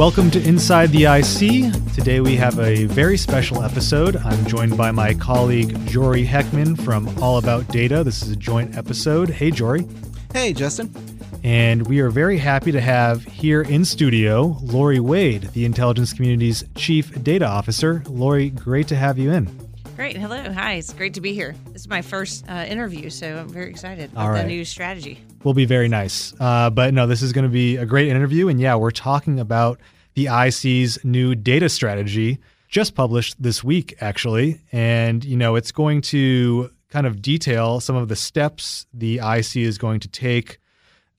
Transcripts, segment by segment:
welcome to Inside the IC. Today we have a very special episode. I'm joined by my colleague Jory Heckman from All About Data. This is a joint episode. Hey, Jory. Hey, Justin. And we are very happy to have here in studio Lori Wade, the intelligence community's chief data officer. Lori, great to have you in. Great. Hello. Hi. It's great to be here. This is my first uh, interview, so I'm very excited about All right. the new strategy. Will be very nice. Uh, but no, this is going to be a great interview. And yeah, we're talking about the IC's new data strategy, just published this week, actually. And, you know, it's going to kind of detail some of the steps the IC is going to take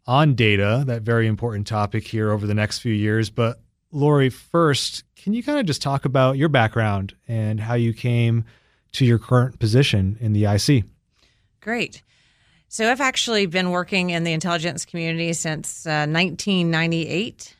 on data, that very important topic here over the next few years. But Lori, first, can you kind of just talk about your background and how you came to your current position in the IC? Great. So I've actually been working in the intelligence community since uh, 1998.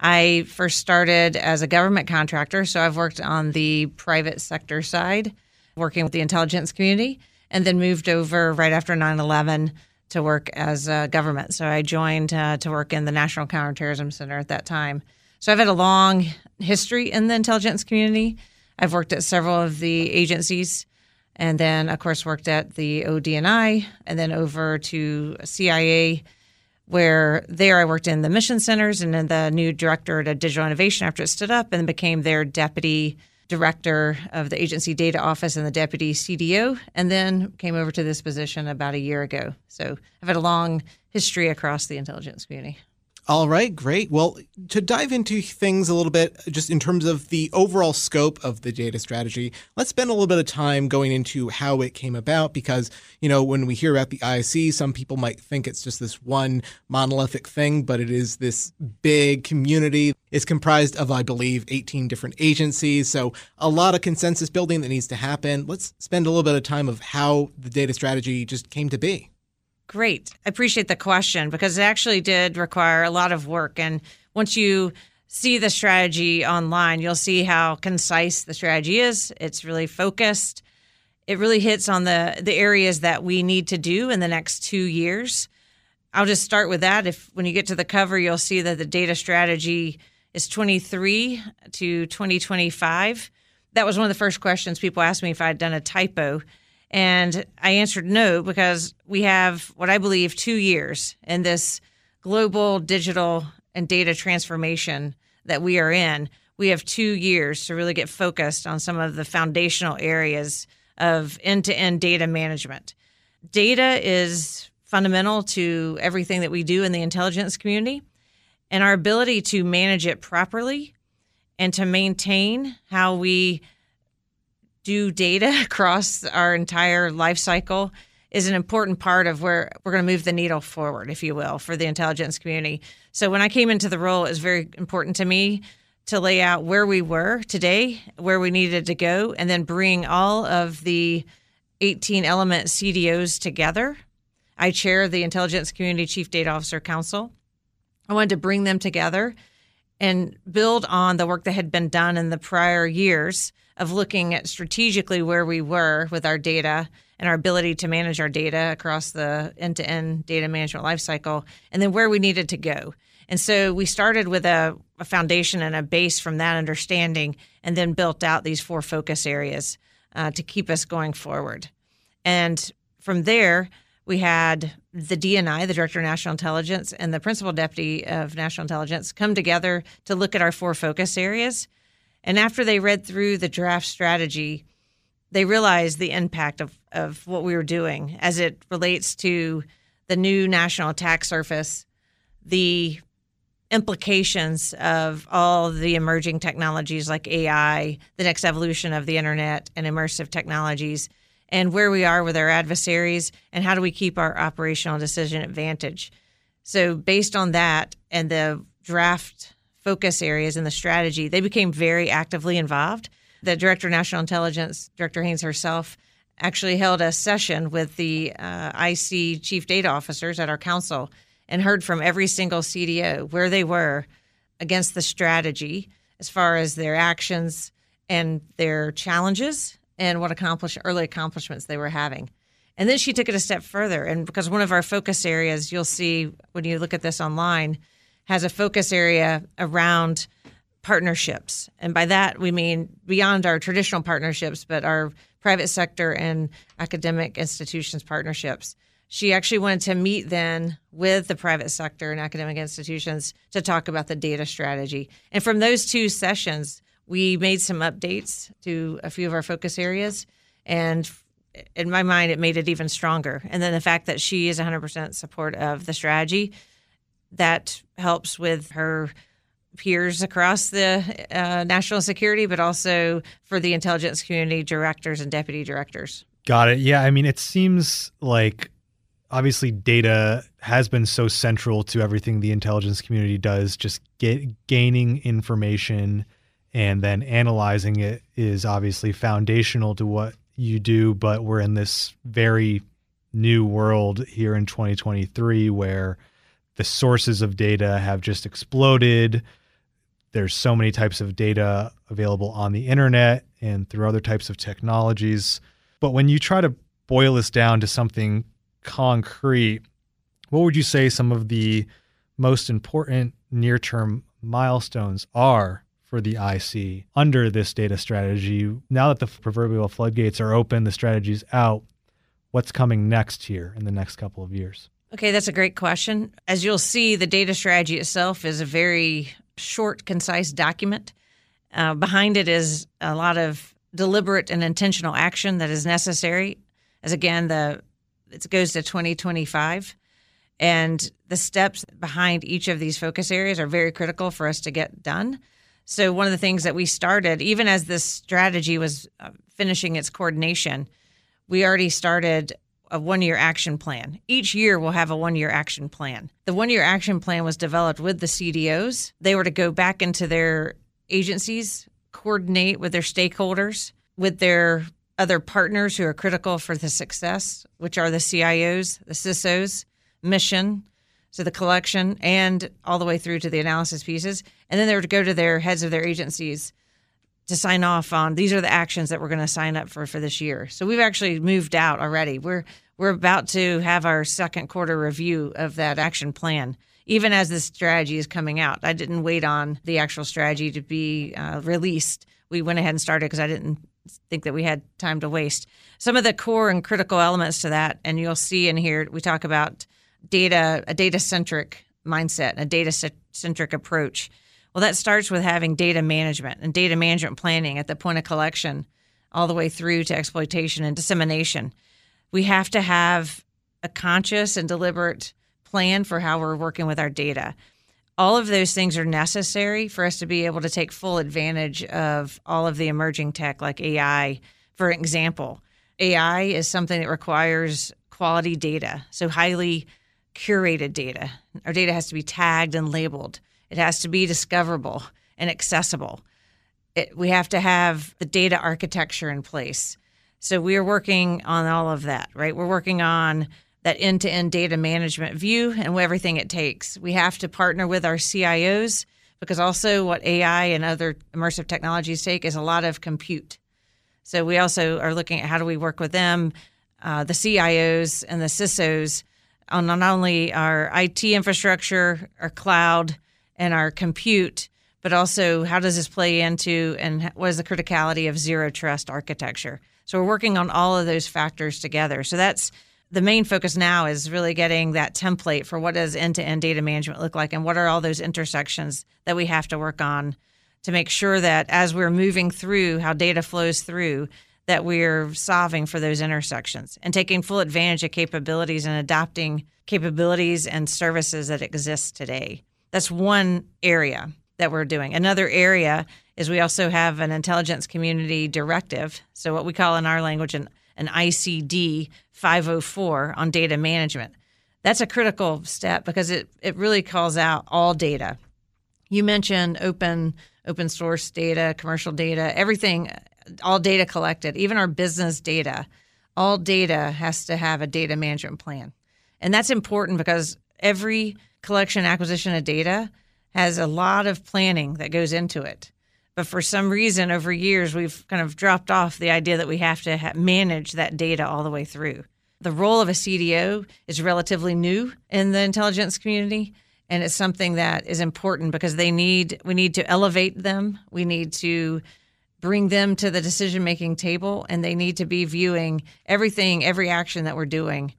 I first started as a government contractor, so I've worked on the private sector side, working with the intelligence community, and then moved over right after 9 11 to work as a government. So I joined uh, to work in the National Counterterrorism Center at that time. So I've had a long history in the intelligence community. I've worked at several of the agencies, and then, of course, worked at the ODNI, and then over to CIA, where there I worked in the mission centers and then the new director of digital innovation after it stood up, and became their deputy director of the agency data office and the deputy CDO, and then came over to this position about a year ago. So I've had a long history across the intelligence community. All right, great. Well, to dive into things a little bit, just in terms of the overall scope of the data strategy, let's spend a little bit of time going into how it came about because, you know, when we hear about the IC, some people might think it's just this one monolithic thing, but it is this big community. It's comprised of, I believe, 18 different agencies. So a lot of consensus building that needs to happen. Let's spend a little bit of time of how the data strategy just came to be. Great. I appreciate the question because it actually did require a lot of work. And once you see the strategy online, you'll see how concise the strategy is. It's really focused. It really hits on the, the areas that we need to do in the next two years. I'll just start with that. If when you get to the cover, you'll see that the data strategy is 23 to 2025. That was one of the first questions people asked me if I'd done a typo. And I answered no because we have what I believe two years in this global digital and data transformation that we are in. We have two years to really get focused on some of the foundational areas of end to end data management. Data is fundamental to everything that we do in the intelligence community, and our ability to manage it properly and to maintain how we do data across our entire life cycle is an important part of where we're going to move the needle forward, if you will, for the intelligence community. So when I came into the role, it was very important to me to lay out where we were today, where we needed to go, and then bring all of the 18 element CDOs together. I chair the Intelligence Community Chief Data Officer Council. I wanted to bring them together and build on the work that had been done in the prior years of looking at strategically where we were with our data and our ability to manage our data across the end-to-end data management lifecycle, and then where we needed to go. And so we started with a, a, foundation and a base from that understanding, and then built out these four focus areas uh, to keep us going forward. And from there, we had the DNI, the Director of National Intelligence, and the Principal Deputy of National Intelligence come together to look at our four focus areas. And after they read through the draft strategy, they realized the impact of, of what we were doing as it relates to the new national attack surface, the implications of all the emerging technologies like AI, the next evolution of the internet and immersive technologies, and where we are with our adversaries, and how do we keep our operational decision advantage. So, based on that and the draft focus areas in the strategy, they became very actively involved. The Director of National Intelligence, Director Haines herself, actually held a session with the uh, IC chief data officers at our council and heard from every single CDO where they were against the strategy as far as their actions and their challenges and what accomplish early accomplishments they were having. And then she took it a step further. And because one of our focus areas, you'll see when you look at this online, has a focus area around partnerships. And by that, we mean beyond our traditional partnerships, but our private sector and academic institutions partnerships. She actually wanted to meet then with the private sector and academic institutions to talk about the data strategy. And from those two sessions, we made some updates to a few of our focus areas. And in my mind, it made it even stronger. And then the fact that she is 100% support of the strategy, that helps with her peers across the uh, national security, but also for the intelligence community directors and deputy directors. Got it. Yeah. I mean, it seems like obviously data has been so central to everything the intelligence community does. Just get, gaining information and then analyzing it is obviously foundational to what you do. But we're in this very new world here in 2023 where the sources of data have just exploded there's so many types of data available on the internet and through other types of technologies. But when you try to boil this down to something concrete, what would you say some of the most important near term milestones are for the IC under this data strategy? Now that the proverbial floodgates are open, the strategy's out, what's coming next here in the next couple of years? Okay, that's a great question. As you'll see, the data strategy itself is a very short, concise document. Uh, behind it is a lot of deliberate and intentional action that is necessary. As again, the it goes to 2025, and the steps behind each of these focus areas are very critical for us to get done. So one of the things that we started, even as this strategy was uh, finishing its coordination, we already started a one year action plan. Each year we'll have a one year action plan. The one year action plan was developed with the CDOs. They were to go back into their agencies, coordinate with their stakeholders, with their other partners who are critical for the success, which are the CIOs, the CISOs, mission, so the collection, and all the way through to the analysis pieces. And then they were to go to their heads of their agencies to sign off on these are the actions that we're going to sign up for for this year. So we've actually moved out already. We're we're about to have our second quarter review of that action plan. Even as this strategy is coming out, I didn't wait on the actual strategy to be uh, released. We went ahead and started because I didn't think that we had time to waste. Some of the core and critical elements to that, and you'll see in here, we talk about data, a data centric mindset, a data centric approach. Well, that starts with having data management and data management planning at the point of collection all the way through to exploitation and dissemination. We have to have a conscious and deliberate plan for how we're working with our data. All of those things are necessary for us to be able to take full advantage of all of the emerging tech like AI. For example, AI is something that requires quality data, so highly curated data. Our data has to be tagged and labeled. It has to be discoverable and accessible. It, we have to have the data architecture in place. So we are working on all of that, right? We're working on that end to end data management view and everything it takes. We have to partner with our CIOs because also what AI and other immersive technologies take is a lot of compute. So we also are looking at how do we work with them, uh, the CIOs and the CISOs, on not only our IT infrastructure, our cloud, and our compute, but also how does this play into and what is the criticality of zero trust architecture? So we're working on all of those factors together. So that's the main focus now is really getting that template for what does end-to-end data management look like and what are all those intersections that we have to work on to make sure that as we're moving through how data flows through that we're solving for those intersections and taking full advantage of capabilities and adopting capabilities and services that exist today. That's one area that we're doing. Another area is we also have an intelligence community directive. So, what we call in our language an, an ICD 504 on data management. That's a critical step because it, it really calls out all data. You mentioned open open source data, commercial data, everything, all data collected, even our business data. All data has to have a data management plan. And that's important because every collection acquisition of data has a lot of planning that goes into it. But for some reason, over years, we've kind of dropped off the idea that we have to ha- manage that data all the way through. The role of a CDO is relatively new in the intelligence community. and it's something that is important because they need we need to elevate them. We need to bring them to the decision making table and they need to be viewing everything, every action that we're doing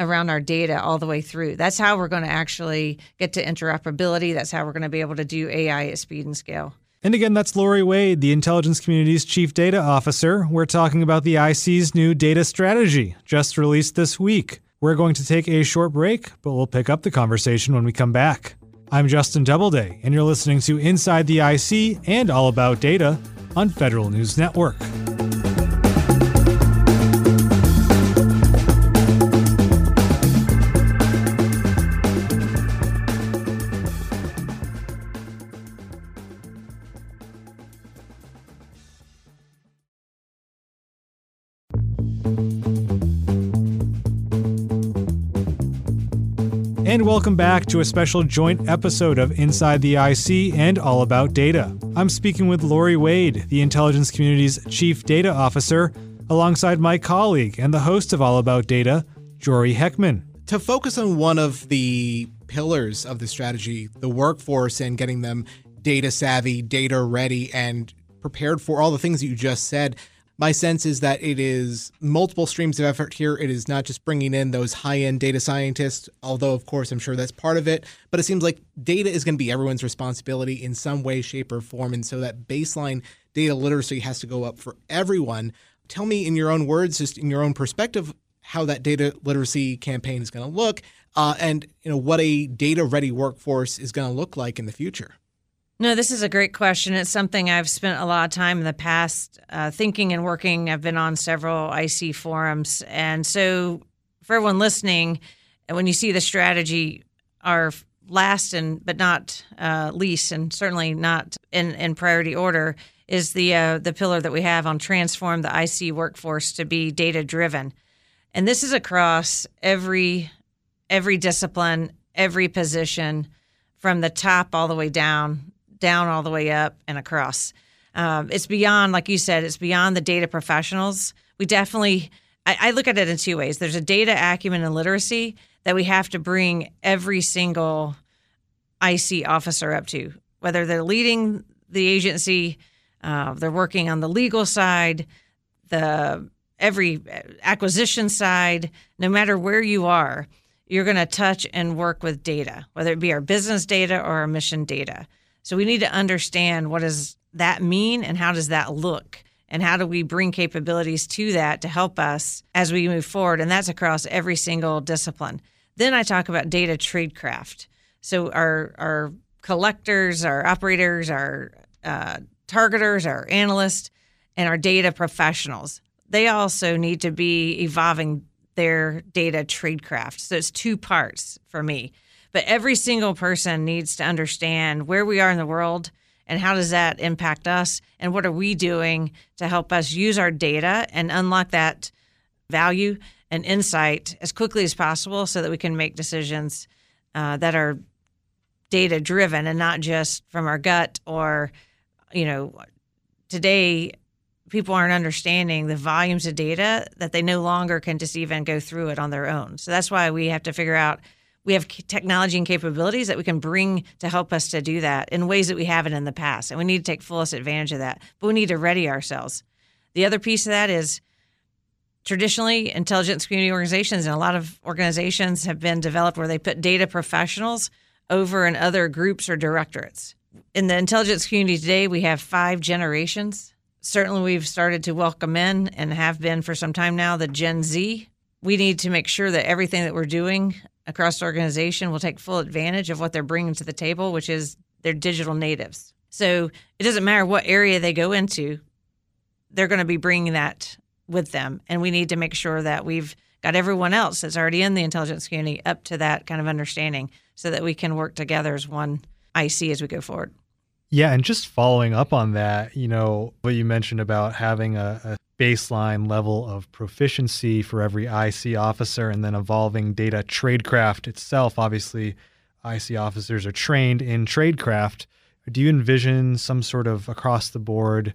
around our data all the way through. That's how we're going to actually get to interoperability. That's how we're going to be able to do AI at speed and scale. And again, that's Lori Wade, the intelligence community's chief data officer. We're talking about the IC's new data strategy, just released this week. We're going to take a short break, but we'll pick up the conversation when we come back. I'm Justin Doubleday, and you're listening to Inside the IC and All About Data on Federal News Network. Welcome back to a special joint episode of Inside the IC and All About Data. I'm speaking with Lori Wade, the intelligence community's chief data officer, alongside my colleague and the host of All About Data, Jory Heckman. To focus on one of the pillars of the strategy, the workforce and getting them data savvy, data ready, and prepared for all the things that you just said, my sense is that it is multiple streams of effort here. It is not just bringing in those high end data scientists, although, of course, I'm sure that's part of it. But it seems like data is going to be everyone's responsibility in some way, shape, or form. And so that baseline data literacy has to go up for everyone. Tell me, in your own words, just in your own perspective, how that data literacy campaign is going to look, uh, and you know what a data ready workforce is going to look like in the future. No, this is a great question. It's something I've spent a lot of time in the past uh, thinking and working. I've been on several IC forums. And so, for everyone listening, when you see the strategy, our last and but not uh, least, and certainly not in, in priority order, is the uh, the pillar that we have on transform the IC workforce to be data driven, and this is across every every discipline, every position, from the top all the way down down all the way up and across. Um, it's beyond, like you said, it's beyond the data professionals. We definitely, I, I look at it in two ways. There's a data acumen and literacy that we have to bring every single IC officer up to, whether they're leading the agency, uh, they're working on the legal side, the every acquisition side, no matter where you are, you're going to touch and work with data, whether it be our business data or our mission data. So we need to understand what does that mean and how does that look? And how do we bring capabilities to that to help us as we move forward? And that's across every single discipline. Then I talk about data tradecraft. So our our collectors, our operators, our uh, targeters, our analysts, and our data professionals. They also need to be evolving their data tradecraft. So it's two parts for me. But every single person needs to understand where we are in the world and how does that impact us and what are we doing to help us use our data and unlock that value and insight as quickly as possible so that we can make decisions uh, that are data driven and not just from our gut or you know today people aren't understanding the volumes of data that they no longer can just even go through it on their own. So that's why we have to figure out we have technology and capabilities that we can bring to help us to do that in ways that we haven't in the past. And we need to take fullest advantage of that. But we need to ready ourselves. The other piece of that is traditionally intelligence community organizations and a lot of organizations have been developed where they put data professionals over in other groups or directorates. In the intelligence community today, we have five generations. Certainly, we've started to welcome in and have been for some time now the Gen Z. We need to make sure that everything that we're doing across the organization will take full advantage of what they're bringing to the table, which is they're digital natives. So it doesn't matter what area they go into, they're going to be bringing that with them. And we need to make sure that we've got everyone else that's already in the intelligence community up to that kind of understanding so that we can work together as one IC as we go forward. Yeah, and just following up on that, you know, what you mentioned about having a, a baseline level of proficiency for every IC officer and then evolving data tradecraft itself. Obviously, IC officers are trained in tradecraft. Do you envision some sort of across the board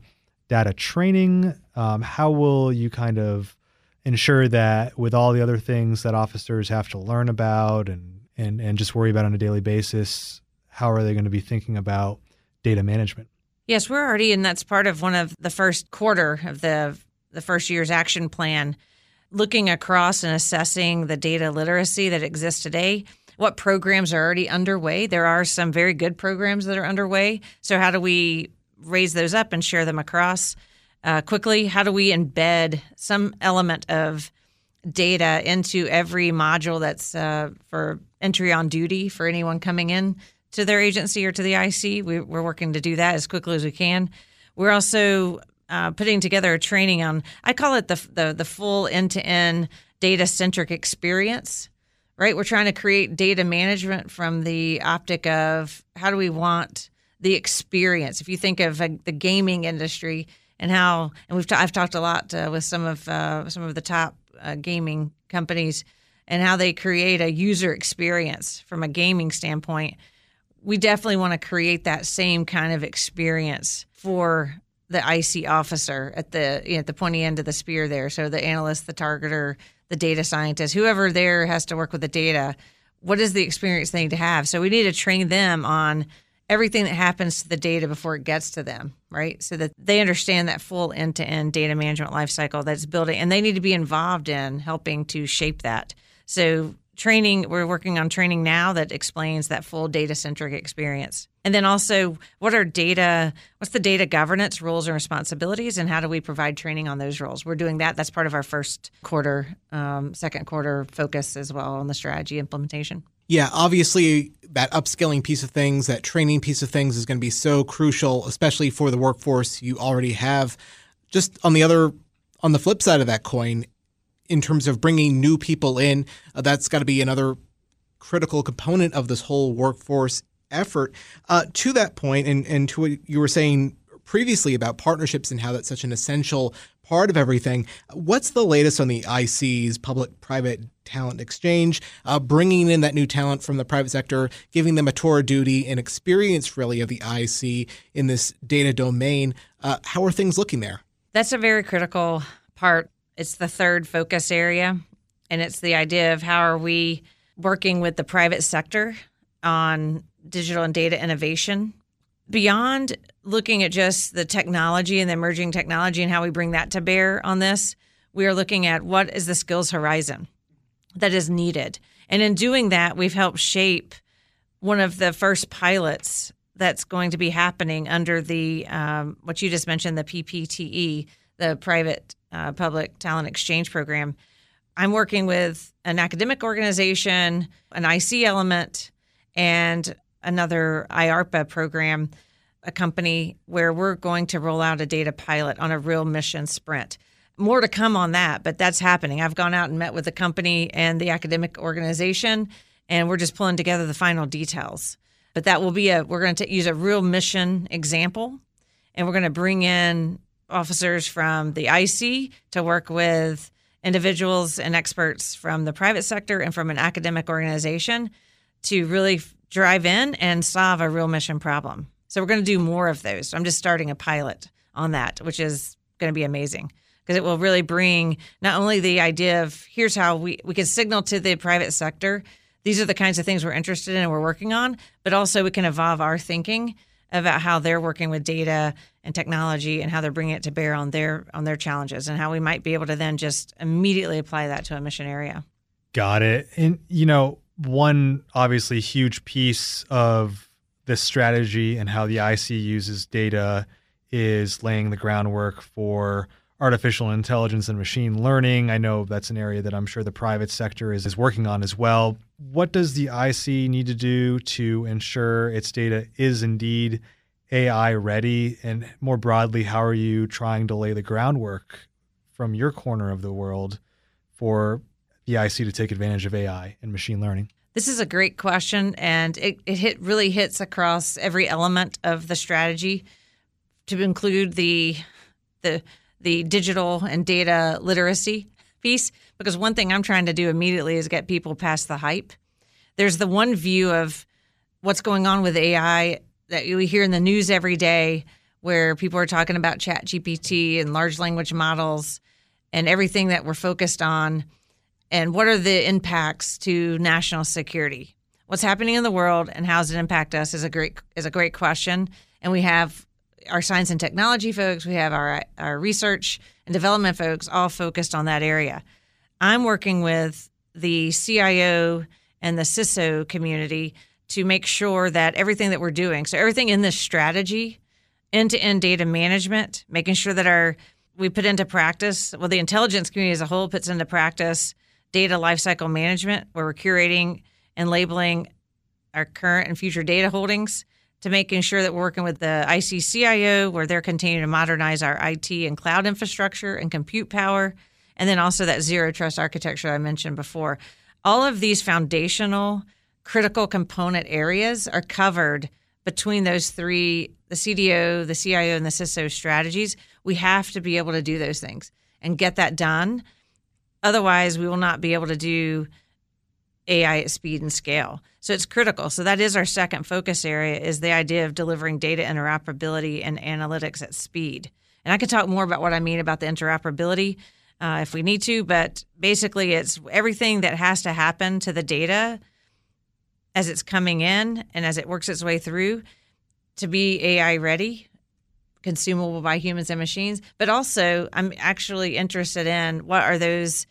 data training? Um, how will you kind of ensure that with all the other things that officers have to learn about and and, and just worry about on a daily basis, how are they going to be thinking about data management? Yes, we're already, and that's part of one of the first quarter of the the first year's action plan, looking across and assessing the data literacy that exists today. What programs are already underway? There are some very good programs that are underway. So how do we raise those up and share them across uh, quickly? How do we embed some element of data into every module that's uh, for entry on duty for anyone coming in to their agency or to the IC. We, are working to do that as quickly as we can. We're also uh, putting together a training on, I call it the, the, the full end to end data centric experience, right? We're trying to create data management from the optic of how do we want the experience. If you think of the gaming industry and how, and we've I've talked a lot uh, with some of uh, some of the top uh, gaming companies and how they create a user experience from a gaming standpoint. We definitely want to create that same kind of experience for the IC officer at the you know, at the pointy end of the spear there. So the analyst, the targeter, the data scientist, whoever there has to work with the data. What is the experience they need to have? So we need to train them on everything that happens to the data before it gets to them, right? So that they understand that full end to end data management lifecycle that's building, and they need to be involved in helping to shape that. So training we're working on training now that explains that full data centric experience and then also what are data what's the data governance rules and responsibilities and how do we provide training on those roles? We're doing that. That's part of our first quarter um, second quarter focus as well on the strategy implementation. Yeah, obviously that upskilling piece of things, that training piece of things is going to be so crucial, especially for the workforce you already have. Just on the other, on the flip side of that coin, in terms of bringing new people in, uh, that's got to be another critical component of this whole workforce effort. Uh, to that point, and, and to what you were saying previously about partnerships and how that's such an essential part of everything. What's the latest on the IC's public private talent exchange, uh, bringing in that new talent from the private sector, giving them a tour of duty and experience really of the IC in this data domain? Uh, how are things looking there? That's a very critical part. It's the third focus area, and it's the idea of how are we working with the private sector on digital and data innovation beyond looking at just the technology and the emerging technology and how we bring that to bear on this, we are looking at what is the skills horizon that is needed. And in doing that, we've helped shape one of the first pilots that's going to be happening under the um, what you just mentioned, the PPTE, the Private uh, Public Talent Exchange Program. I'm working with an academic organization, an IC element, and another IARPA program, a company where we're going to roll out a data pilot on a real mission sprint. More to come on that, but that's happening. I've gone out and met with the company and the academic organization, and we're just pulling together the final details. But that will be a, we're going to use a real mission example, and we're going to bring in officers from the IC to work with individuals and experts from the private sector and from an academic organization to really drive in and solve a real mission problem. So we're going to do more of those. I'm just starting a pilot on that, which is going to be amazing because it will really bring not only the idea of here's how we, we can signal to the private sector these are the kinds of things we're interested in and we're working on, but also we can evolve our thinking about how they're working with data and technology and how they're bringing it to bear on their on their challenges and how we might be able to then just immediately apply that to a mission area. Got it. And you know, one obviously huge piece of this strategy and how the IC uses data is laying the groundwork for artificial intelligence and machine learning. I know that's an area that I'm sure the private sector is, is working on as well. What does the IC need to do to ensure its data is indeed AI ready? And more broadly, how are you trying to lay the groundwork from your corner of the world for the IC to take advantage of AI and machine learning? This is a great question, and it, it hit, really hits across every element of the strategy to include the the the digital and data literacy piece. Because one thing I'm trying to do immediately is get people past the hype. There's the one view of what's going on with AI that we hear in the news every day, where people are talking about Chat GPT and large language models and everything that we're focused on and what are the impacts to national security. what's happening in the world and how does it impact us is a great is a great question. And we have our science and technology folks, we have our our research and development folks all focused on that area. I'm working with the CIO and the CISO community to make sure that everything that we're doing, so everything in this strategy, end to end data management, making sure that our we put into practice, well, the intelligence community as a whole puts into practice data lifecycle management, where we're curating and labeling our current and future data holdings to making sure that we're working with the ICCIO, where they're continuing to modernize our IT and cloud infrastructure and compute power, and then also that zero trust architecture I mentioned before. All of these foundational critical component areas are covered between those three the CDO, the CIO, and the CISO strategies. We have to be able to do those things and get that done. Otherwise, we will not be able to do AI at speed and scale. So it's critical. So that is our second focus area is the idea of delivering data interoperability and analytics at speed. And I could talk more about what I mean about the interoperability uh, if we need to, but basically it's everything that has to happen to the data as it's coming in and as it works its way through to be AI ready, consumable by humans and machines. But also, I'm actually interested in what are those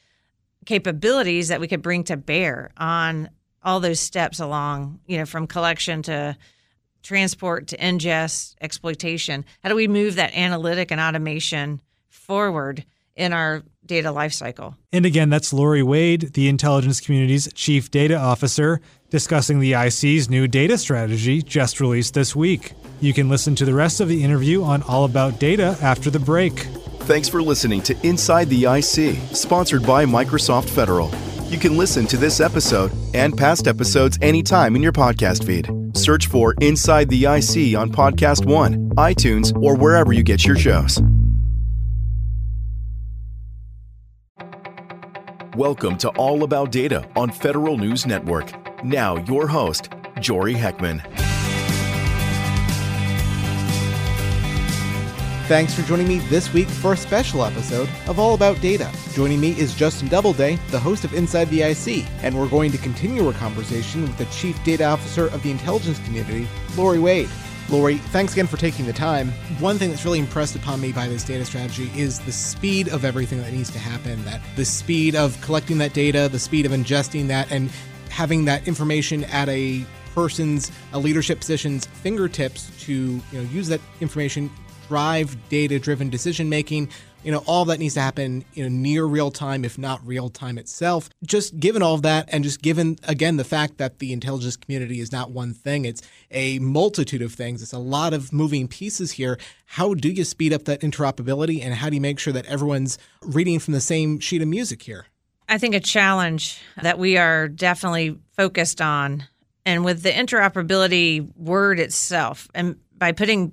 capabilities that we could bring to bear on all those steps along, you know, from collection to transport to ingest, exploitation. How do we move that analytic and automation forward in our data lifecycle? And again, that's Lori Wade, the intelligence community's chief data officer, discussing the IC's new data strategy just released this week. You can listen to the rest of the interview on All About Data after the break. Thanks for listening to Inside the IC, sponsored by Microsoft Federal. You can listen to this episode and past episodes anytime in your podcast feed. Search for Inside the IC on Podcast One, iTunes, or wherever you get your shows. Welcome to All About Data on Federal News Network. Now, your host, Jory Heckman. Thanks for joining me this week for a special episode of All About Data. Joining me is Justin Doubleday, the host of Inside the IC, and we're going to continue our conversation with the Chief Data Officer of the intelligence community, Lori Wade. Lori, thanks again for taking the time. One thing that's really impressed upon me by this data strategy is the speed of everything that needs to happen, that the speed of collecting that data, the speed of ingesting that, and having that information at a person's, a leadership position's fingertips to you know use that information drive data driven decision making you know all that needs to happen you know near real time if not real time itself. Just given all of that and just given again the fact that the intelligence community is not one thing it's a multitude of things. It's a lot of moving pieces here. How do you speed up that interoperability and how do you make sure that everyone's reading from the same sheet of music here? I think a challenge that we are definitely focused on, and with the interoperability word itself, and by putting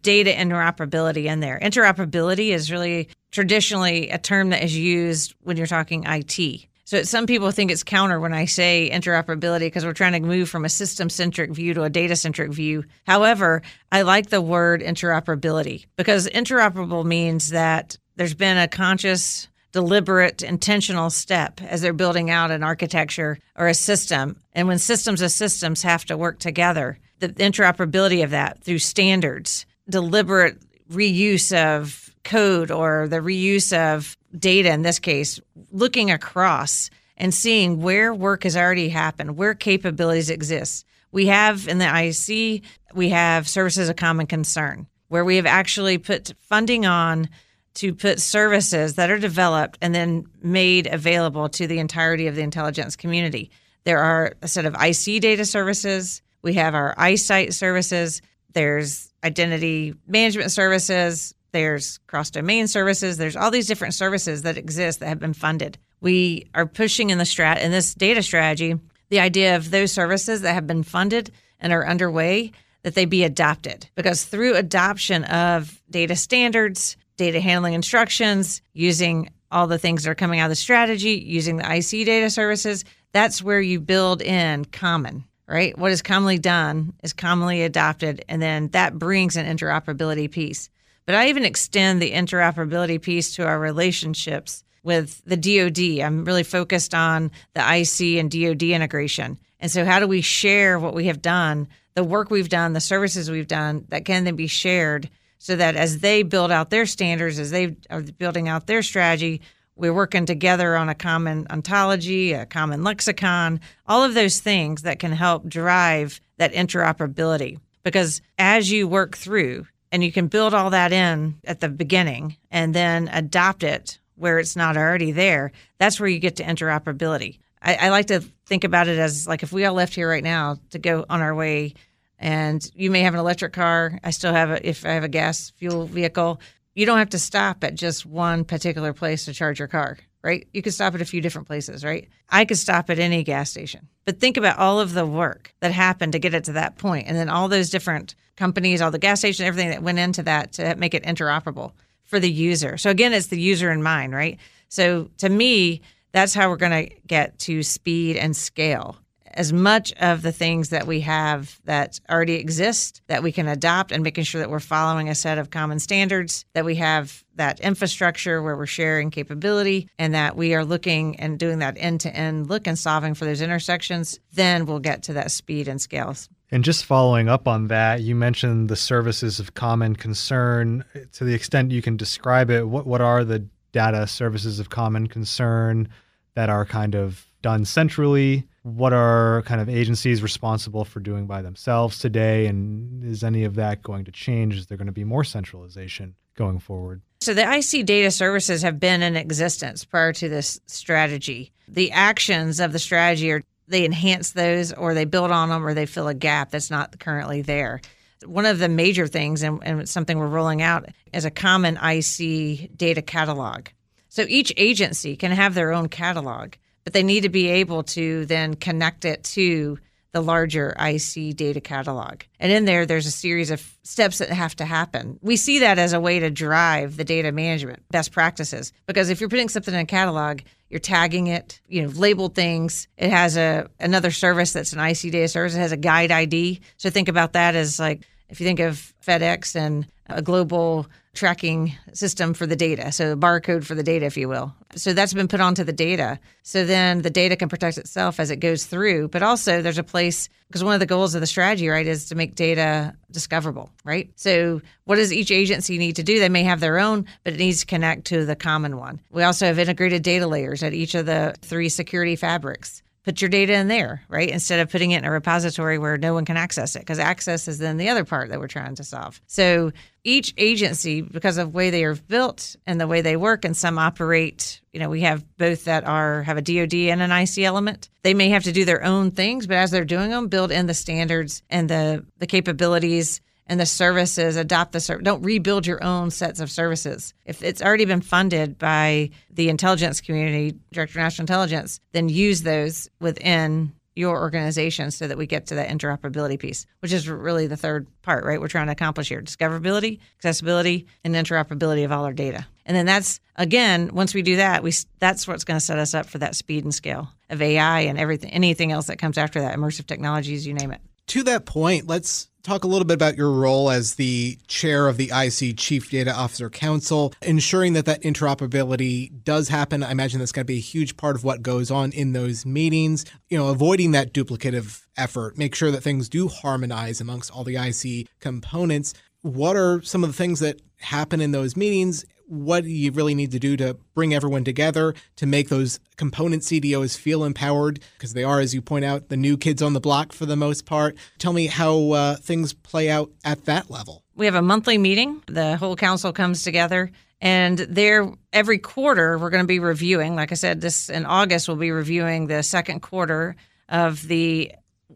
data interoperability in there, interoperability is really traditionally a term that is used when you're talking IT. So some people think it's counter when I say interoperability because we're trying to move from a system centric view to a data centric view. However, I like the word interoperability because interoperable means that there's been a conscious deliberate, intentional step as they're building out an architecture or a system. And when systems of systems have to work together, the interoperability of that through standards, deliberate reuse of code or the reuse of data in this case, looking across and seeing where work has already happened, where capabilities exist. We have in the IC, we have services of common concern where we have actually put funding on to put services that are developed and then made available to the entirety of the intelligence community. There are a set of IC data services. We have our IC ITE services. There's identity management services. There's cross domain services. There's all these different services that exist that have been funded. We are pushing in the strat in this data strategy the idea of those services that have been funded and are underway that they be adopted because through adoption of data standards, data handling instructions, using all the things that are coming out of the strategy, using the IC data services. That's where you build in common, right? What is commonly done is commonly adopted, and then that brings an interoperability piece. But I even extend the interoperability piece to our relationships with the DoD. I'm really focused on the IC and DoD integration And so, how do we share what we have done, the work we've done, the services we've done that can then be shared so that as they build out their standards, as they are building out their strategy, we're working together on a common ontology, a common lexicon, all of those things that can help drive that interoperability. Because as you work through, and you can build all that in at the beginning and then adopt it where it's not already there, that's where you get to interoperability. I, I like to think about it as like if we all left here right now to go on our way and you may have an electric car. I still have a, if I have a gas fuel vehicle, you don't have to stop at just one particular place to charge your car, right? You could stop at a few different places, right? I could stop at any gas station. But think about all of the work that happened to get it to that point and then all those different companies, all the gas stations, everything that went into that to make it interoperable for the user. So again, it's the user in mind, right? So to me, that's how we're going to get to speed and scale as much of the things that we have that already exist that we can adopt and making sure that we're following a set of common standards, that we have that infrastructure where we're sharing capability and that we are looking and doing that end to end look and solving for those intersections, then we'll get to that speed and scales. And just following up on that, you mentioned the services of common concern. To the extent you can describe it, what, what are the data services of common concern that are kind of done centrally? What are kind of agencies responsible for doing by themselves today? And is any of that going to change? Is there going to be more centralization going forward? So the IC data services have been in existence prior to this strategy. The actions of the strategy are they enhance those or they build on them or they fill a gap that's not currently there. One of the major things, and, and something we're rolling out, is a common IC data catalog. So each agency can have their own catalog but they need to be able to then connect it to the larger IC data catalog. And in there, there's a series of steps that have to happen. We see that as a way to drive the data management best practices. Because if you're putting something in a catalog, you're tagging it, you know, labeled things. It has a another service that's an IC data service. It has a guide ID. So think about that as like if you think of FedEx and a global tracking system for the data, so barcode for the data, if you will. So that's been put onto the data. So then the data can protect itself as it goes through. But also, there's a place because one of the goals of the strategy, right, is to make data discoverable, right? So what does each agency need to do? They may have their own, but it needs to connect to the common one. We also have integrated data layers at each of the three security fabrics put your data in there, right? Instead of putting it in a repository where no one can access it, because access is then the other part that we're trying to solve. So each agency, because of the way they are built and the way they work, and some operate, you know, we have both that are have a DoD and an IC element. They may have to do their own things, but as they're doing them, build in the standards and the the capabilities and the services adopt the service. Don't rebuild your own sets of services. If it's already been funded by the intelligence community, Director of National Intelligence, then use those within your organization so that we get to that interoperability piece, which is really the third part, right? We're trying to accomplish here discoverability, accessibility, and interoperability of all our data. And then that's again, once we do that, we that's what's going to set us up for that speed and scale of AI and everything, anything else that comes after that, immersive technologies, you name it. To that point, let's talk a little bit about your role as the chair of the IC Chief Data Officer Council, ensuring that that interoperability does happen. I imagine that's going to be a huge part of what goes on in those meetings. You know, avoiding that duplicative effort, make sure that things do harmonize amongst all the IC components. What are some of the things that happen in those meetings? What you really need to do to bring everyone together to make those component CDOs feel empowered because they are, as you point out, the new kids on the block for the most part. Tell me how uh, things play out at that level. We have a monthly meeting. The whole council comes together. And there, every quarter, we're going to be reviewing. Like I said, this in August, we'll be reviewing the second quarter of the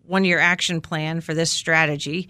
one year action plan for this strategy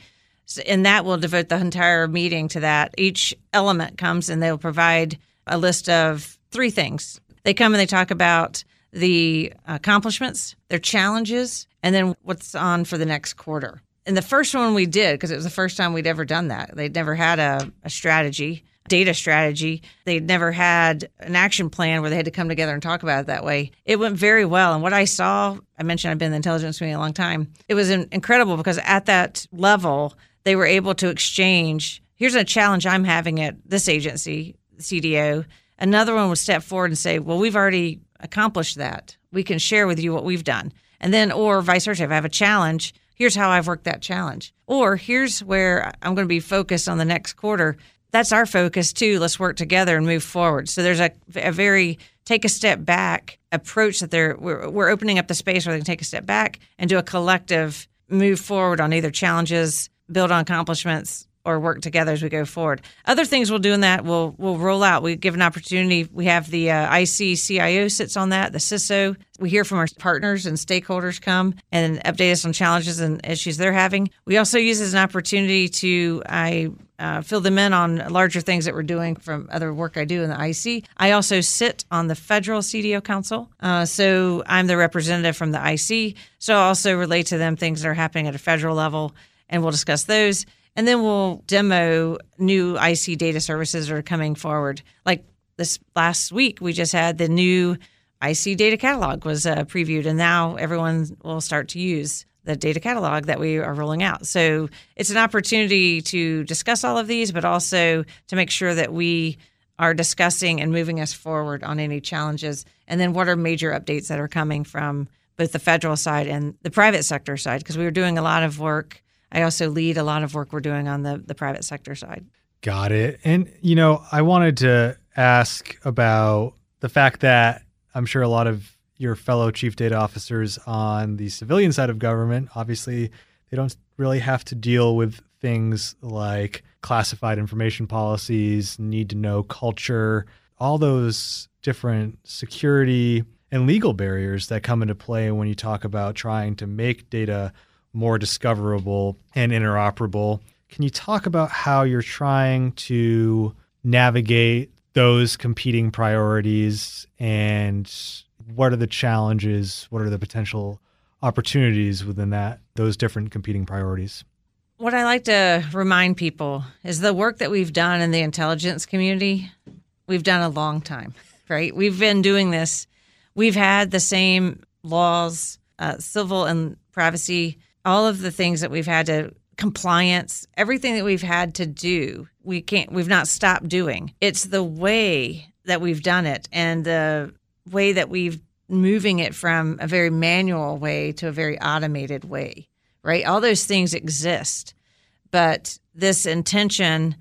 and that will devote the entire meeting to that. Each element comes and they'll provide a list of three things. They come and they talk about the accomplishments, their challenges, and then what's on for the next quarter. And the first one we did, because it was the first time we'd ever done that, they'd never had a, a strategy, data strategy. They'd never had an action plan where they had to come together and talk about it that way. It went very well. And what I saw, I mentioned I've been in the intelligence community a long time. It was incredible because at that level, they were able to exchange. Here's a challenge I'm having at this agency, CDO. Another one would step forward and say, Well, we've already accomplished that. We can share with you what we've done. And then, or vice versa, if I have a challenge, here's how I've worked that challenge. Or here's where I'm going to be focused on the next quarter. That's our focus too. Let's work together and move forward. So there's a, a very take a step back approach that they're we're, we're opening up the space where they can take a step back and do a collective move forward on either challenges, build on accomplishments, or work together as we go forward. Other things we'll do in that we'll we'll roll out. We give an opportunity. We have the uh, IC CIO sits on that, the CISO. We hear from our partners and stakeholders come and update us on challenges and issues they're having. We also use as an opportunity to I uh, fill them in on larger things that we're doing from other work I do in the IC. I also sit on the federal CDO Council, uh, so I'm the representative from the IC. So I also relate to them things that are happening at a federal level, and we'll discuss those. And then we'll demo new IC data services that are coming forward. Like this last week, we just had the new IC data catalog was uh, previewed, and now everyone will start to use the data catalog that we are rolling out. So it's an opportunity to discuss all of these, but also to make sure that we are discussing and moving us forward on any challenges. And then what are major updates that are coming from both the federal side and the private sector side? Because we were doing a lot of work I also lead a lot of work we're doing on the, the private sector side. Got it. And, you know, I wanted to ask about the fact that I'm sure a lot of your fellow chief data officers on the civilian side of government, obviously, they don't really have to deal with things like classified information policies, need to know culture, all those different security and legal barriers that come into play when you talk about trying to make data more discoverable and interoperable. Can you talk about how you're trying to navigate those competing priorities and what are the challenges? What are the potential opportunities within that those different competing priorities? What I like to remind people is the work that we've done in the intelligence community, we've done a long time, right? We've been doing this. We've had the same laws, uh, civil and privacy all of the things that we've had to compliance, everything that we've had to do, we can't we've not stopped doing. It's the way that we've done it and the way that we've moving it from a very manual way to a very automated way. Right? All those things exist. But this intention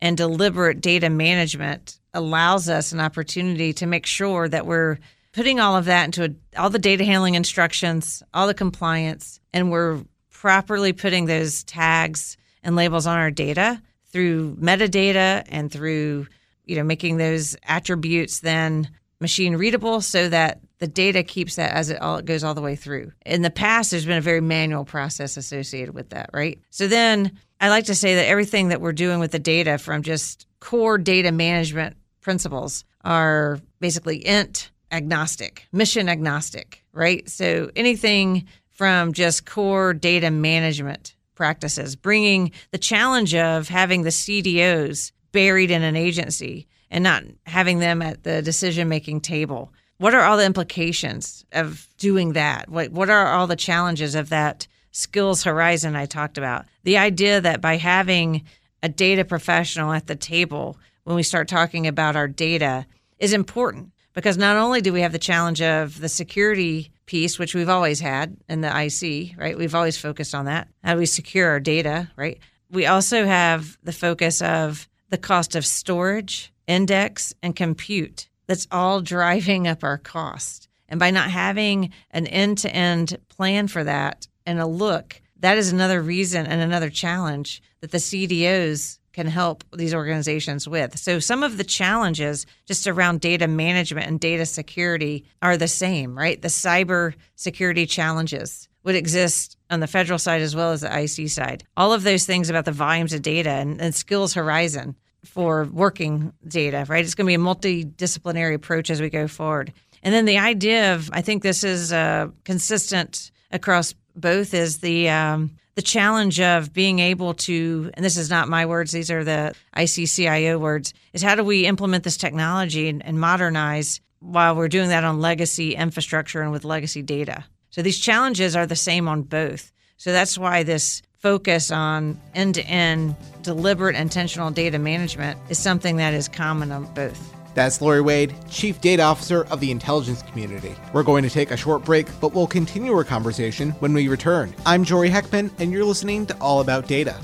and deliberate data management allows us an opportunity to make sure that we're putting all of that into a, all the data handling instructions, all the compliance, and we're properly putting those tags and labels on our data through metadata and through you know making those attributes then machine readable so that the data keeps that as it all it goes all the way through. In the past there's been a very manual process associated with that, right? So then I like to say that everything that we're doing with the data from just core data management principles are basically int agnostic, mission agnostic, right? So anything from just core data management practices, bringing the challenge of having the CDOs buried in an agency and not having them at the decision making table. What are all the implications of doing that? What, what are all the challenges of that skills horizon I talked about? The idea that by having a data professional at the table when we start talking about our data is important because not only do we have the challenge of the security piece, which we've always had in the IC, right? We've always focused on that. How do we secure our data, right? We also have the focus of the cost of storage, index, and compute. That's all driving up our cost. And by not having an end to end plan for that and a look, that is another reason and another challenge that the CDOs can help these organizations with. So some of the challenges just around data management and data security are the same, right? The cyber security challenges would exist on the federal side as well as the IC side. All of those things about the volumes of data and, and skills horizon for working data, right? It's going to be a multidisciplinary approach as we go forward. And then the idea of, I think this is uh, consistent across both, is the um, the challenge of being able to, and this is not my words, these are the ICCIO words, is how do we implement this technology and, and modernize while we're doing that on legacy infrastructure and with legacy data? So these challenges are the same on both. So that's why this focus on end to end, deliberate, intentional data management is something that is common on both. That's Lori Wade, Chief Data Officer of the intelligence community. We're going to take a short break, but we'll continue our conversation when we return. I'm Jory Heckman, and you're listening to All About Data.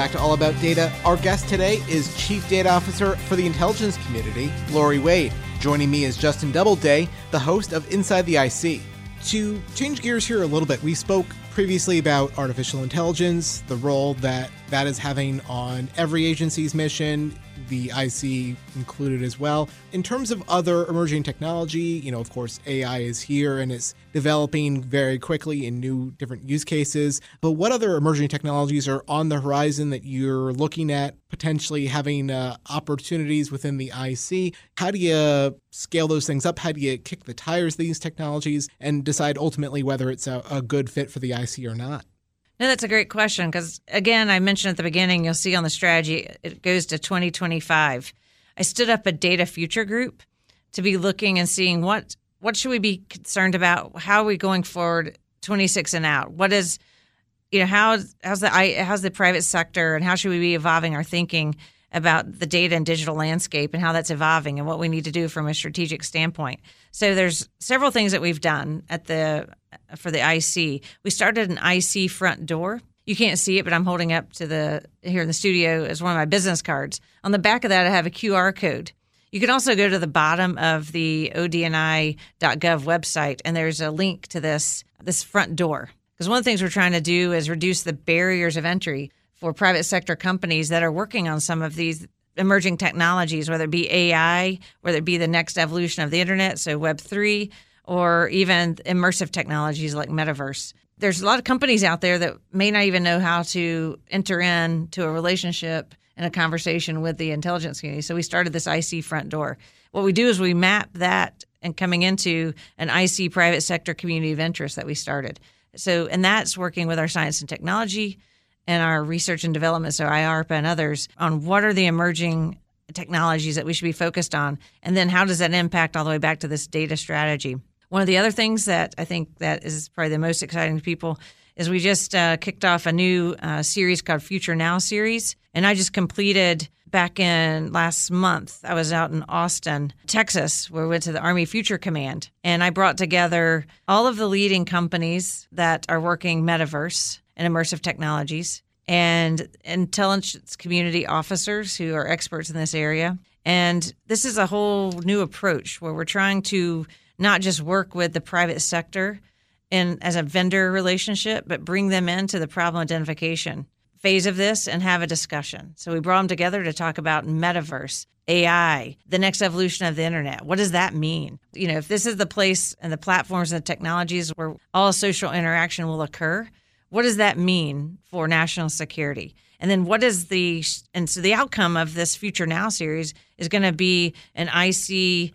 Back to All About Data. Our guest today is Chief Data Officer for the intelligence community, Lori Wade. Joining me is Justin Doubleday, the host of Inside the IC. To change gears here a little bit, we spoke previously about artificial intelligence, the role that that is having on every agency's mission, the IC included as well. In terms of other emerging technology, you know, of course, AI is here and it's developing very quickly in new different use cases. But what other emerging technologies are on the horizon that you're looking at potentially having uh, opportunities within the IC? How do you scale those things up? How do you kick the tires of these technologies and decide ultimately whether it's a, a good fit for the IC or not? No, that's a great question because, again, I mentioned at the beginning, you'll see on the strategy, it goes to 2025. I stood up a data future group to be looking and seeing what what should we be concerned about? How are we going forward 26 and out? What is, you know, how how's the how's the private sector and how should we be evolving our thinking about the data and digital landscape and how that's evolving and what we need to do from a strategic standpoint. So there's several things that we've done at the for the IC. We started an IC front door. You can't see it, but I'm holding up to the here in the studio as one of my business cards. On the back of that, I have a QR code. You can also go to the bottom of the odni.gov website, and there's a link to this this front door. Because one of the things we're trying to do is reduce the barriers of entry for private sector companies that are working on some of these emerging technologies, whether it be AI, whether it be the next evolution of the internet, so Web three, or even immersive technologies like metaverse. There's a lot of companies out there that may not even know how to enter into a relationship and a conversation with the intelligence community. So we started this IC front door. What we do is we map that and coming into an IC private sector community of interest that we started. So, and that's working with our science and technology and our research and development, so IARPA and others, on what are the emerging technologies that we should be focused on, and then how does that impact all the way back to this data strategy. One of the other things that I think that is probably the most exciting to people is we just uh, kicked off a new uh, series called Future Now series, and I just completed back in last month. I was out in Austin, Texas, where we went to the Army Future Command, and I brought together all of the leading companies that are working metaverse and immersive technologies and intelligence community officers who are experts in this area. And this is a whole new approach where we're trying to not just work with the private sector and as a vendor relationship, but bring them into the problem identification phase of this and have a discussion. So we brought them together to talk about metaverse, AI, the next evolution of the internet. What does that mean? You know, if this is the place and the platforms and the technologies where all social interaction will occur, what does that mean for national security? And then what is the and so the outcome of this Future Now series is going to be an IC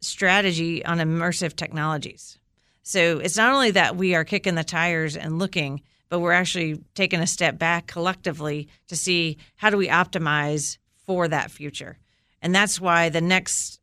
strategy on immersive technologies. So it's not only that we are kicking the tires and looking, but we're actually taking a step back collectively to see how do we optimize for that future. And that's why the next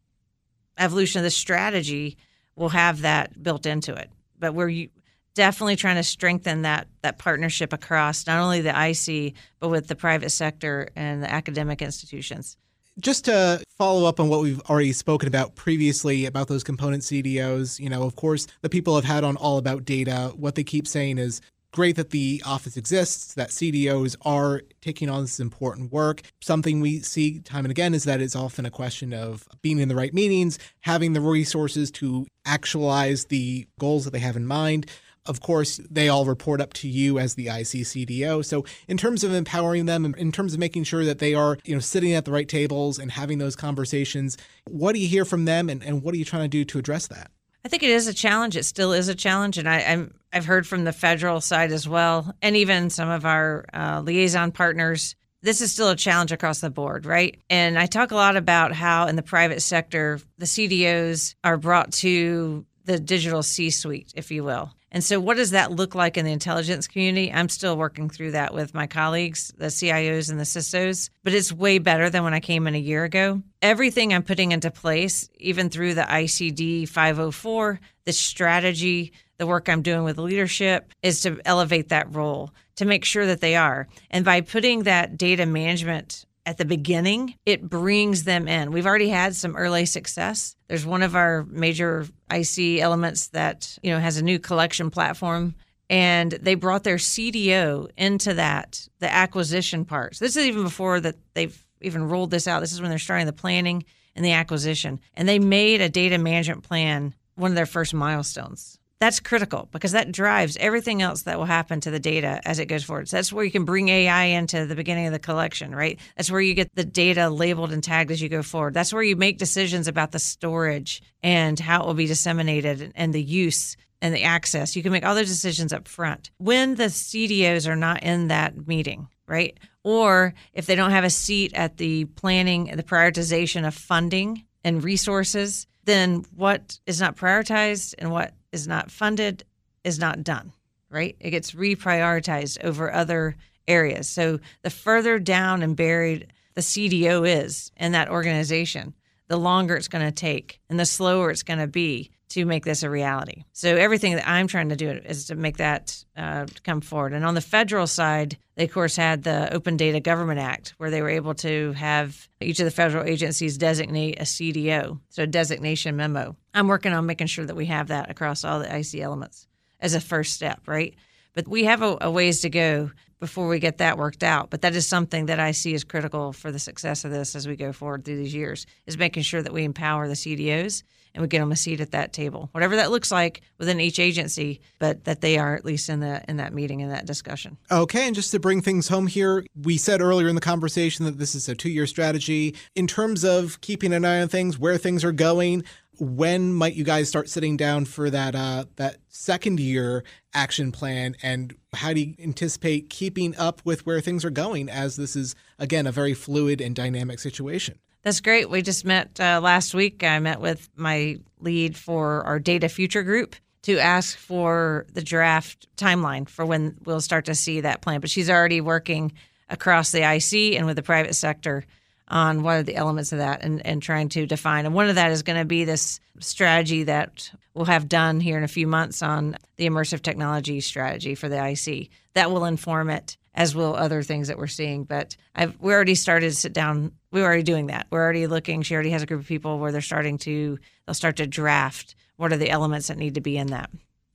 evolution of the strategy will have that built into it. But we're definitely trying to strengthen that that partnership across not only the IC but with the private sector and the academic institutions just to follow up on what we've already spoken about previously about those component CDOs, you know, of course, the people have had on All About Data, what they keep saying is great that the office exists, that CDOs are taking on this important work. Something we see time and again is that it's often a question of being in the right meetings, having the resources to actualize the goals that they have in mind. Of course, they all report up to you as the ICCDO. So, in terms of empowering them, in terms of making sure that they are, you know, sitting at the right tables and having those conversations, what do you hear from them, and, and what are you trying to do to address that? I think it is a challenge. It still is a challenge, and I, am I've heard from the federal side as well, and even some of our uh, liaison partners. This is still a challenge across the board, right? And I talk a lot about how in the private sector, the CDOs are brought to the digital C suite, if you will. And so, what does that look like in the intelligence community? I'm still working through that with my colleagues, the CIOs and the CISOs, but it's way better than when I came in a year ago. Everything I'm putting into place, even through the ICD 504, the strategy, the work I'm doing with leadership, is to elevate that role, to make sure that they are. And by putting that data management at the beginning, it brings them in. We've already had some early success. There's one of our major IC elements that, you know, has a new collection platform and they brought their CDO into that, the acquisition part. So this is even before that they've even rolled this out. This is when they're starting the planning and the acquisition. And they made a data management plan one of their first milestones that's critical because that drives everything else that will happen to the data as it goes forward. So that's where you can bring AI into the beginning of the collection, right? That's where you get the data labeled and tagged as you go forward. That's where you make decisions about the storage and how it will be disseminated and the use and the access. You can make all those decisions up front. When the CDOs are not in that meeting, right? Or if they don't have a seat at the planning and the prioritization of funding and resources, then what is not prioritized and what is not funded is not done, right? It gets reprioritized over other areas. So the further down and buried the CDO is in that organization, the longer it's going to take and the slower it's going to be to make this a reality. So everything that I'm trying to do is to make that uh, come forward. And on the federal side, they of course had the Open Data Government Act, where they were able to have each of the federal agencies designate a CDO, so a designation memo. I'm working on making sure that we have that across all the IC elements as a first step, right? But we have a, a ways to go before we get that worked out. But that is something that I see as critical for the success of this as we go forward through these years is making sure that we empower the CDOs and we get them a seat at that table, whatever that looks like within each agency, but that they are at least in the in that meeting in that discussion. Okay, and just to bring things home here, we said earlier in the conversation that this is a two-year strategy. In terms of keeping an eye on things, where things are going when might you guys start sitting down for that uh, that second year action plan? And how do you anticipate keeping up with where things are going as this is again a very fluid and dynamic situation that's great we just met uh, last week i met with my lead for our data future group to ask for the draft timeline for when we'll start to see that plan but she's already working across the ic and with the private sector on what are the elements of that and, and trying to define. And one of that is going to be this strategy that we'll have done here in a few months on the immersive technology strategy for the IC. That will inform it, as will other things that we're seeing. But I've, we already started to sit down. We're already doing that. We're already looking. She already has a group of people where they're starting to, they'll start to draft what are the elements that need to be in that.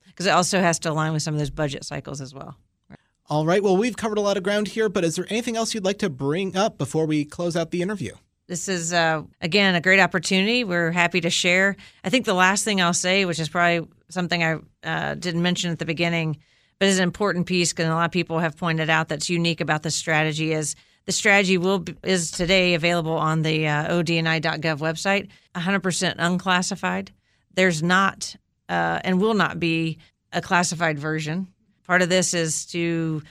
Because it also has to align with some of those budget cycles as well. All right. Well, we've covered a lot of ground here, but is there anything else you'd like to bring up before we close out the interview? This is, uh, again, a great opportunity. We're happy to share. I think the last thing I'll say, which is probably something I uh, didn't mention at the beginning, but is an important piece because a lot of people have pointed out that's unique about the strategy is the strategy will be, is today available on the uh, odni.gov website, 100% unclassified. There's not uh, and will not be a classified version. Part of this is to,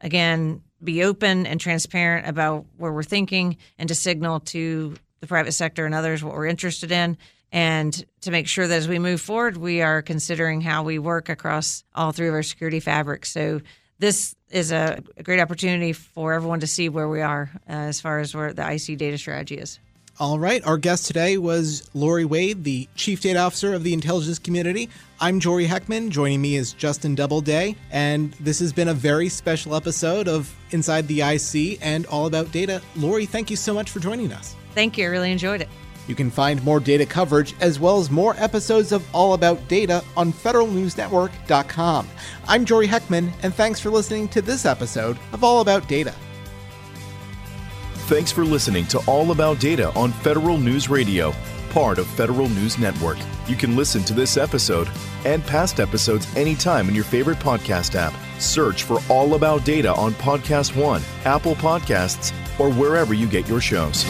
again, be open and transparent about where we're thinking and to signal to the private sector and others what we're interested in and to make sure that as we move forward, we are considering how we work across all three of our security fabrics. So this is a, great opportunity for everyone to see where we are uh, as far as where the IC data strategy is. All right. Our guest today was Lori Wade, the Chief Data Officer of the intelligence community. I'm Jory Heckman. Joining me is Justin Doubleday. And this has been a very special episode of Inside the IC and All About Data. Lori, thank you so much for joining us. Thank you. I really enjoyed it. You can find more data coverage as well as more episodes of All About Data on federalnewsnetwork.com. I'm Jory Heckman, and thanks for listening to this episode of All About Data. Thanks for listening to All About Data on Federal News Radio, part of Federal News Network. You can listen to this episode and past episodes anytime in your favorite podcast app. Search for All About Data on Podcast One, Apple Podcasts, or wherever you get your shows.